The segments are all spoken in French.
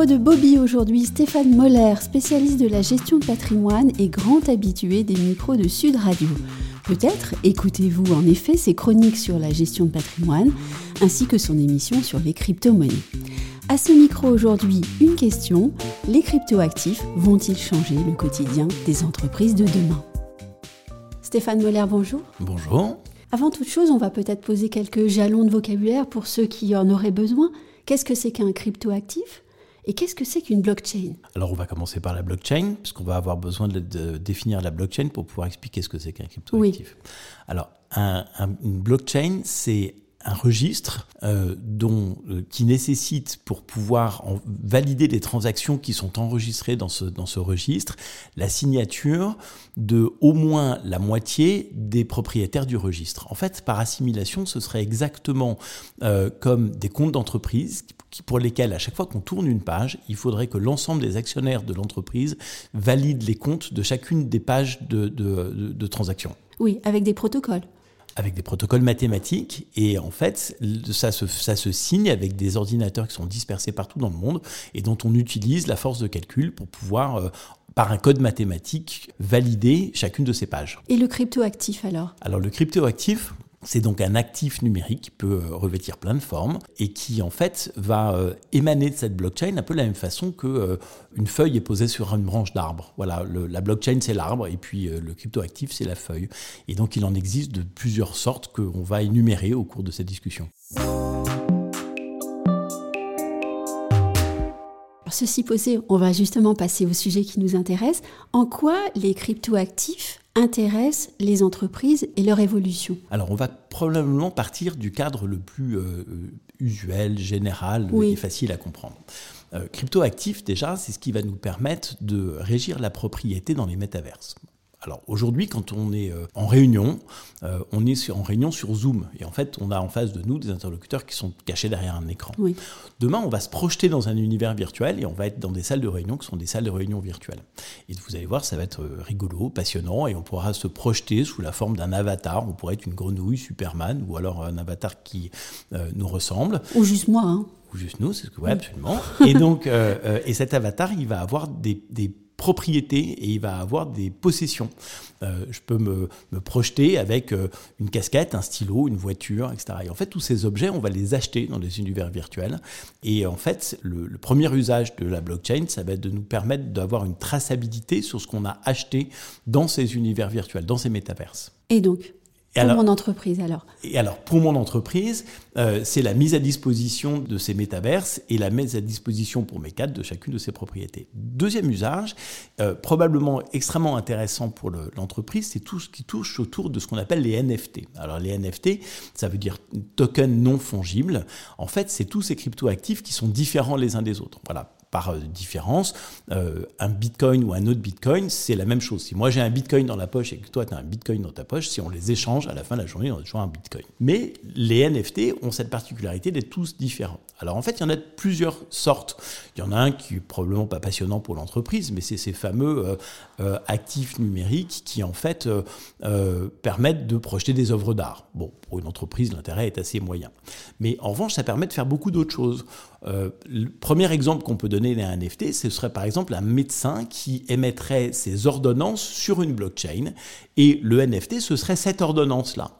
micro de Bobby aujourd'hui, Stéphane Moller, spécialiste de la gestion de patrimoine et grand habitué des micros de Sud Radio. Peut-être écoutez-vous en effet ses chroniques sur la gestion de patrimoine ainsi que son émission sur les crypto-monnaies. À ce micro aujourd'hui, une question les cryptoactifs vont-ils changer le quotidien des entreprises de demain? Stéphane Moller, bonjour. Bonjour. Avant toute chose, on va peut-être poser quelques jalons de vocabulaire pour ceux qui en auraient besoin. Qu'est-ce que c'est qu'un cryptoactif? Et qu'est-ce que c'est qu'une blockchain? Alors on va commencer par la blockchain, puisqu'on va avoir besoin de, définir la blockchain pour pouvoir expliquer ce que c'est qu'un cryptoactif. Oui. Alors une blockchain, c'est un registre euh, dont, euh, qui nécessite pour pouvoir valider les transactions qui sont enregistrées dans ce, dans ce registre la signature de au moins la moitié des propriétaires du registre. En fait, par assimilation, ce serait exactement euh, comme des comptes d'entreprise pour lesquels, à chaque fois qu'on tourne une page, il faudrait que l'ensemble des actionnaires de l'entreprise valident les comptes de chacune des pages de, de, de transactions. Oui, avec des protocoles avec des protocoles mathématiques. Et en fait, ça se, ça se signe avec des ordinateurs qui sont dispersés partout dans le monde et dont on utilise la force de calcul pour pouvoir, euh, par un code mathématique, valider chacune de ces pages. Et le cryptoactif alors? Alors le cryptoactif, c'est donc un actif numérique qui peut euh, revêtir plein de formes et qui en fait va euh, émaner de cette blockchain un peu de la même façon que euh, une feuille est posée sur une branche d'arbre. Voilà, la blockchain c'est l'arbre et puis le cryptoactif c'est la feuille. Et donc il en existe de plusieurs sortes qu'on va énumérer au cours de cette discussion. Ceci posé, on va justement passer au sujet qui nous intéresse. En quoi les cryptoactifs intéresse les entreprises et leur évolution Alors on va probablement partir du cadre le plus euh, usuel, général et facile à comprendre. Euh, cryptoactif, déjà, c'est ce qui va nous permettre de régir la propriété dans les métaverses. Alors aujourd'hui, quand on est euh, en réunion, euh, on est en réunion sur Zoom. Et en fait, on a en face de nous des interlocuteurs qui sont cachés derrière un écran. Demain, on va se projeter dans un univers virtuel et on va être dans des salles de réunion qui sont des salles de réunion virtuelles. Et vous allez voir, ça va être euh, rigolo, passionnant et on pourra se projeter sous la forme d'un avatar. On pourrait être une grenouille, Superman ou alors un avatar qui nous ressemble. Ou juste moi. Hein. Ou juste nous, c'est ce que, ouais, absolument. et donc, et cet avatar, il va avoir des, des propriété et il va avoir des possessions. Euh, je peux me, projeter avec euh, une casquette, un stylo, une voiture, etc. Et en fait, tous ces objets, on va les acheter dans des univers virtuels. Et en fait, le, le premier usage de la blockchain, ça va être de nous permettre d'avoir une traçabilité sur ce qu'on a acheté dans ces univers virtuels, dans ces métaverses. Et donc? Pour mon entreprise alors Et alors pour mon entreprise, euh, c'est la mise à disposition de ces métaverses et la mise à disposition pour mes cadres de chacune de ces propriétés. Deuxième usage, euh, probablement extrêmement intéressant pour l'entreprise, c'est tout ce qui touche autour de ce qu'on appelle les NFT. Alors les NFT, ça veut dire tokens non fongibles. En fait, c'est tous ces cryptoactifs qui sont différents les uns des autres. Voilà par euh, différence, euh, un bitcoin ou un autre bitcoin, c'est la même chose. Si moi j'ai un bitcoin dans la poche et que toi tu as un bitcoin dans ta poche, si on les échange, à la fin de la journée, on a toujours un bitcoin. Mais les NFT ont cette particularité d'être tous différents. Alors en fait, il y en a de plusieurs sortes. Il y en a un qui est probablement pas passionnant pour l'entreprise, mais c'est ces fameux euh, actifs numériques qui en fait permettent de projeter des œuvres d'art. Bon, pour une entreprise, l'intérêt est assez moyen. Mais en revanche, ça permet de faire beaucoup d'autres choses. le premier exemple qu'on peut donner un NFT, ce serait par exemple un médecin qui émettrait ses ordonnances sur une blockchain et le NFT, ce serait cette ordonnance-là.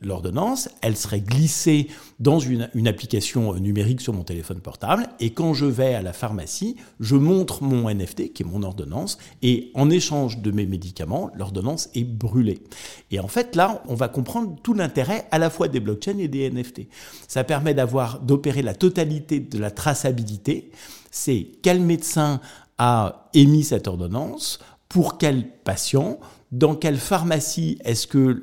L'ordonnance, elle serait glissée dans une, application numérique sur mon téléphone portable, et quand je vais à la pharmacie, je montre mon NFT, qui est mon ordonnance, et en échange de mes médicaments, l'ordonnance est brûlée. Et en fait, là, on va comprendre tout l'intérêt à la fois des blockchains et des NFT. Ça permet d'avoir, d'opérer la totalité de la traçabilité. C'est quel médecin a émis cette ordonnance, pour quel patient, dans quelle pharmacie est-ce que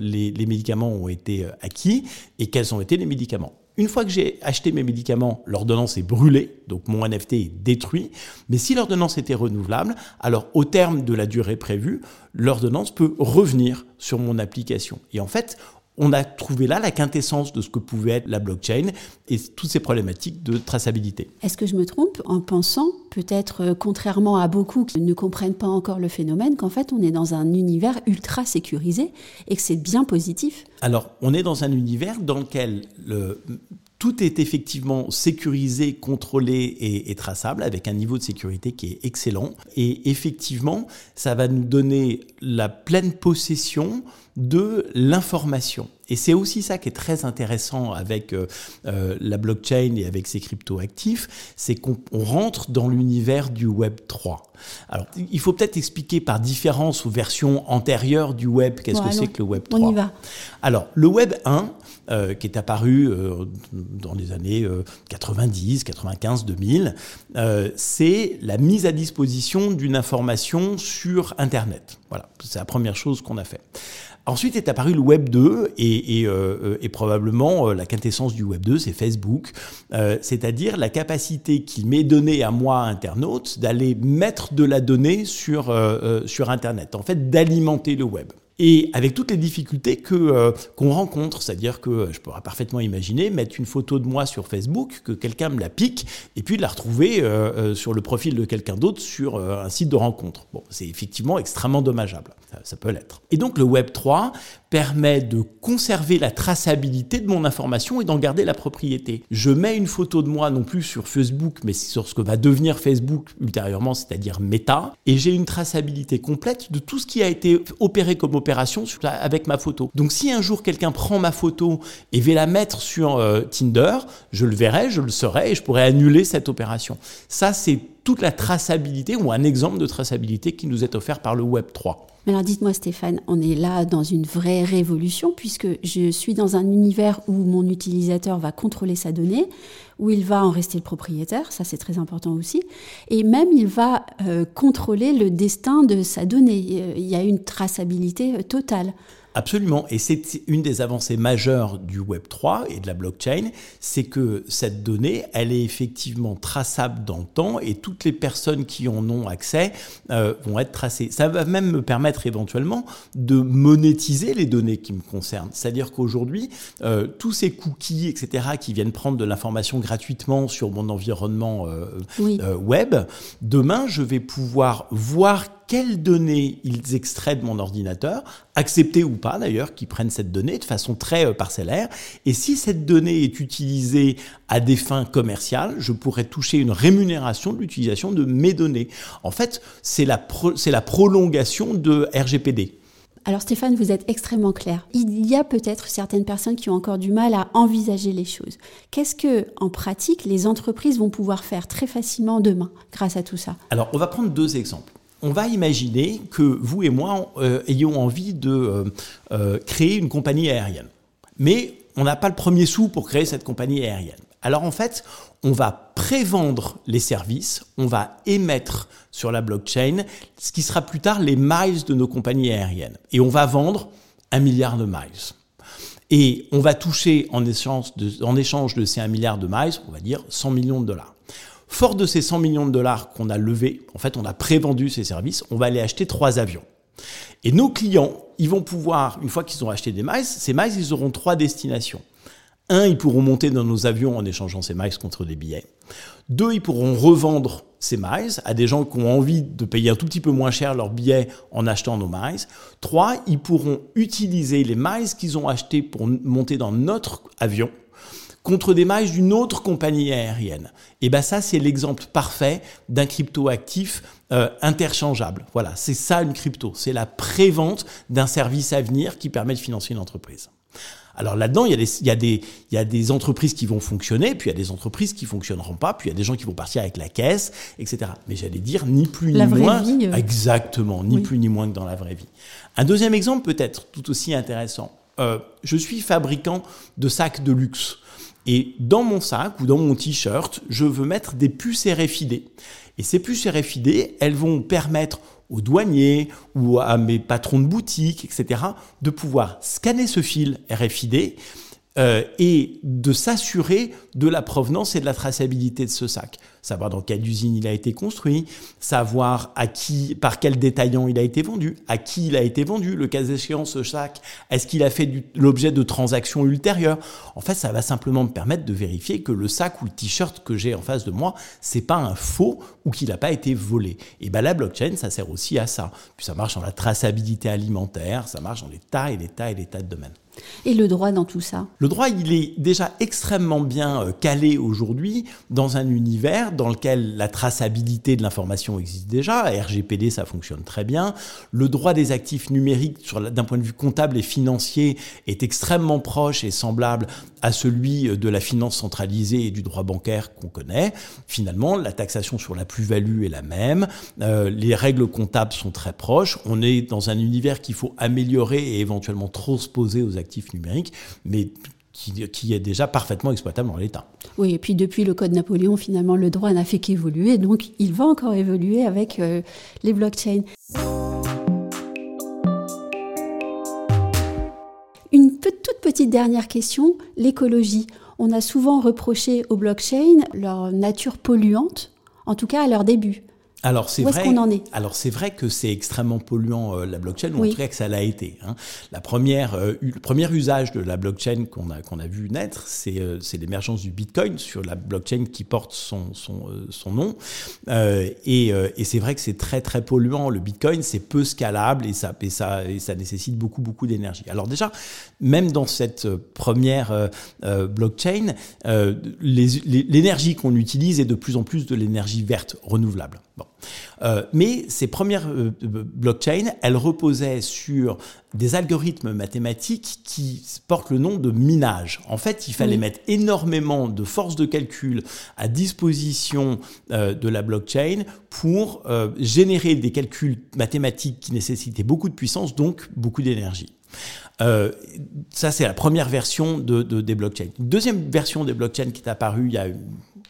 les, médicaments ont été euh, acquis et quels ont été les médicaments. Une fois que j'ai acheté mes médicaments, l'ordonnance est brûlée, donc mon NFT est détruit. Mais si l'ordonnance était renouvelable, alors au terme de la durée prévue, l'ordonnance peut revenir sur mon application. Et en fait, on a trouvé là la quintessence de ce que pouvait être la blockchain et toutes ces problématiques de traçabilité. Est-ce que je me trompe en pensant, peut-être euh, contrairement à beaucoup qui ne comprennent pas encore le phénomène, qu'en fait on est dans un univers ultra sécurisé et que c'est bien positif? Alors, on est dans un univers dans lequel le, Tout est effectivement sécurisé, contrôlé et, traçable avec un niveau de sécurité qui est excellent. Et effectivement, ça va nous donner la pleine possession de l'information. Et c'est aussi ça qui est très intéressant avec euh, euh, la blockchain et avec ces cryptoactifs, c'est qu'on rentre dans l'univers du Web 3. Alors, il faut peut-être expliquer par différence aux versions antérieures du Web, qu'est-ce que c'est que le Web 3. On y va. Alors, le Web 1, euh, qui est apparu dans les années 90, 95, 2000, c'est la mise à disposition d'une information sur Internet. Voilà, c'est la première chose qu'on a fait. Ensuite est apparu le Web 2 et, et, euh, et probablement euh, la quintessence du Web 2, c'est Facebook, euh, c'est-à-dire la capacité qu'il m'est donnée à moi, internaute, d'aller mettre de la donnée sur Internet, en fait d'alimenter le web et avec toutes les difficultés que euh, qu'on rencontre, c'est-à-dire que euh, je pourrais parfaitement imaginer mettre une photo de moi sur Facebook, que quelqu'un me la pique, et puis de la retrouver euh, sur le profil de quelqu'un d'autre sur un site de rencontre. Bon, c'est effectivement extrêmement dommageable, ça, peut l'être. Et donc le Web 3 permet de conserver la traçabilité de mon information et d'en garder la propriété. Je mets une photo de moi non plus sur Facebook, mais sur ce que va devenir Facebook ultérieurement, c'est-à-dire Meta, et j'ai une traçabilité complète de tout ce qui a été opéré comme avec ma photo. Donc si un jour quelqu'un prend ma photo et va la mettre sur euh, Tinder, je le verrai, je le saurai et je pourrai annuler cette opération. Ça, c'est toute la traçabilité ou un exemple de traçabilité qui nous est offert par le Web 3. Alors dites-moi Stéphane, on est là dans une vraie révolution puisque je suis dans un univers où mon utilisateur va contrôler sa donnée, où il va en rester le propriétaire, ça c'est très important aussi, et même il va euh, contrôler le destin de sa donnée. Il y a une traçabilité euh, totale. Absolument. Et c'est une des avancées majeures du Web 3 et de la blockchain, c'est que cette donnée, elle est effectivement traçable dans le temps et toutes les personnes qui en ont accès euh, vont être tracées. Ça va même me permettre éventuellement de monétiser les données qui me concernent. C'est-à-dire qu'aujourd'hui, euh, tous ces cookies, etc., qui viennent prendre de l'information gratuitement sur mon environnement euh, web, demain, je vais pouvoir voir quelles données ils extraient de mon ordinateur, accepter ou pas d'ailleurs qu'ils prennent cette donnée de façon très euh, parcellaire. Et si cette donnée est utilisée à des fins commerciales, je pourrais toucher une rémunération de l'utilisation de mes données. En fait, c'est la, c'est la prolongation de RGPD. Alors Stéphane, vous êtes extrêmement clair. Il y a peut-être certaines personnes qui ont encore du mal à envisager les choses. Qu'est-ce que, en pratique, les entreprises vont pouvoir faire très facilement demain grâce à tout ça? Alors, on va prendre deux exemples on va imaginer que vous et moi euh, ayons envie de euh, euh, créer une compagnie aérienne. Mais on n'a pas le premier sou pour créer cette compagnie aérienne. Alors en fait, on va prévendre les services, on va émettre sur la blockchain ce qui sera plus tard les miles de nos compagnies aériennes. Et on va vendre un milliard de miles. Et on va toucher en échange de, en échange de ces un milliard de miles, on va dire 100 millions de dollars. Fort de ces 100 millions de dollars qu'on a levés, en fait, on a prévendu ces services, on va aller acheter trois avions. Et nos clients, ils vont pouvoir, une fois qu'ils ont acheté des miles, ces miles, ils auront trois destinations. Un, ils pourront monter dans nos avions en échangeant ces miles contre des billets. Deux, ils pourront revendre ces miles à des gens qui ont envie de payer un tout petit peu moins cher leurs billets en achetant nos miles. Trois, ils pourront utiliser les miles qu'ils ont achetés pour monter dans notre avion contre des miles d'une autre compagnie aérienne. Et ben ça, c'est l'exemple parfait d'un crypto-actif euh, interchangeable. Voilà, c'est ça une crypto. C'est la prévente d'un service à venir qui permet de financer une entreprise. Alors là-dedans, il y, a des, il, il y a des entreprises qui vont fonctionner, puis il y a des entreprises qui fonctionneront pas, puis il y a des gens qui vont partir avec la caisse, etc. Mais j'allais dire ni plus ni moins. Vie, euh... Exactement, ni oui. plus ni moins que dans la vraie vie. Un deuxième exemple peut-être tout aussi intéressant. Euh, je suis fabricant de sacs de luxe. Et dans mon sac ou dans mon t-shirt, je veux mettre des puces RFID. Et ces puces RFID, elles vont permettre aux douaniers ou à mes patrons de boutique, etc., de pouvoir scanner ce fil RFID euh, et de s'assurer de la provenance et de la traçabilité de ce sac. Savoir dans quelle usine il a été construit, savoir à qui, par quel détaillant il a été vendu, à qui il a été vendu, le cas échéant ce sac, est-ce qu'il a fait l'objet de transactions ultérieures? En fait, ça va simplement me permettre de vérifier que le sac ou le t-shirt que j'ai en face de moi, c'est pas un faux ou qu'il n'a pas été volé. Et ben la blockchain, ça sert aussi à ça. Puis ça marche dans la traçabilité alimentaire, ça marche dans les tas et des tas et des tas de domaines. Et le droit dans tout ça Le droit, il est déjà extrêmement bien euh, calé aujourd'hui dans un univers dans lequel la traçabilité de l'information existe déjà. RGPD, ça fonctionne très bien. Le droit des actifs numériques, d'un point de vue comptable et financier, est extrêmement proche et semblable à celui euh, de la finance centralisée et du droit bancaire qu'on connaît. Finalement, la taxation sur la plus-value est la même. Euh, les règles comptables sont très proches. On est dans un univers qu'il faut améliorer et éventuellement transposer aux actifs numériques, mais qui, est déjà parfaitement exploitable dans l'État. Oui, et puis depuis le Code Napoléon, finalement, le droit n'a fait qu'évoluer, donc il va encore évoluer avec euh, les blockchains. Une toute petite dernière question, l'écologie. On a souvent reproché aux blockchains leur nature polluante, en tout cas à leur début. Alors c'est vrai. en est Alors c'est vrai que c'est extrêmement polluant euh, la blockchain, ou en tout cas que ça l'a été. Hein. La première, euh, le premier usage de la blockchain qu'on a qu'on a vu naître, c'est euh, c'est l'émergence du Bitcoin sur la blockchain qui porte son son son nom. et et c'est vrai que c'est très très polluant. Le Bitcoin c'est peu scalable et ça et ça et ça nécessite beaucoup beaucoup d'énergie. Alors déjà, même dans cette première blockchain, l'énergie qu'on utilise est de plus en plus de l'énergie verte renouvelable. Bon. Euh, mais ces premières euh, blockchains, elles reposaient sur des algorithmes mathématiques qui portent le nom de minage. En fait, il fallait mettre énormément de forces de calcul à disposition euh, de la blockchain pour générer des calculs mathématiques qui nécessitaient beaucoup de puissance, donc beaucoup d'énergie. ça, c'est la première version de, de, des blockchains. deuxième version des blockchains qui est apparue il y a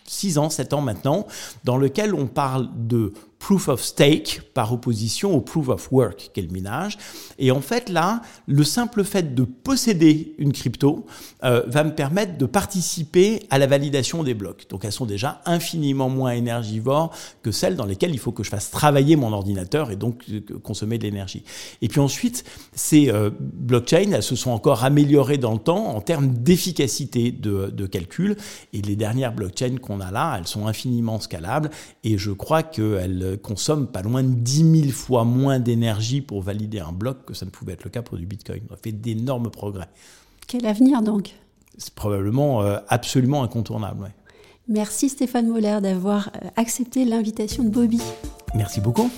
6 ans, 7 ans maintenant, dans lequel on parle de proof of stake par opposition au proof of work, qu'est le minage. Et en fait, là, le simple fait de posséder une crypto euh, va me permettre de participer à la validation des blocs. Donc, elles sont déjà infiniment moins énergivores que celles dans lesquelles il faut que je fasse travailler mon ordinateur et donc euh, consommer de l'énergie. Et puis ensuite, ces euh, blockchains, elles se sont encore améliorées dans le temps en termes d'efficacité de, de calcul. Et les dernières blockchains qu'on a là, elles sont infiniment scalables et je crois qu'elles consomme pas loin de 10 000 fois moins d'énergie pour valider un bloc que ça ne pouvait être le cas pour du Bitcoin. On a fait d'énormes progrès. Quel avenir donc? C'est probablement euh, absolument incontournable. Merci Stéphane Moller d'avoir euh, accepté l'invitation de Bobby. Merci beaucoup.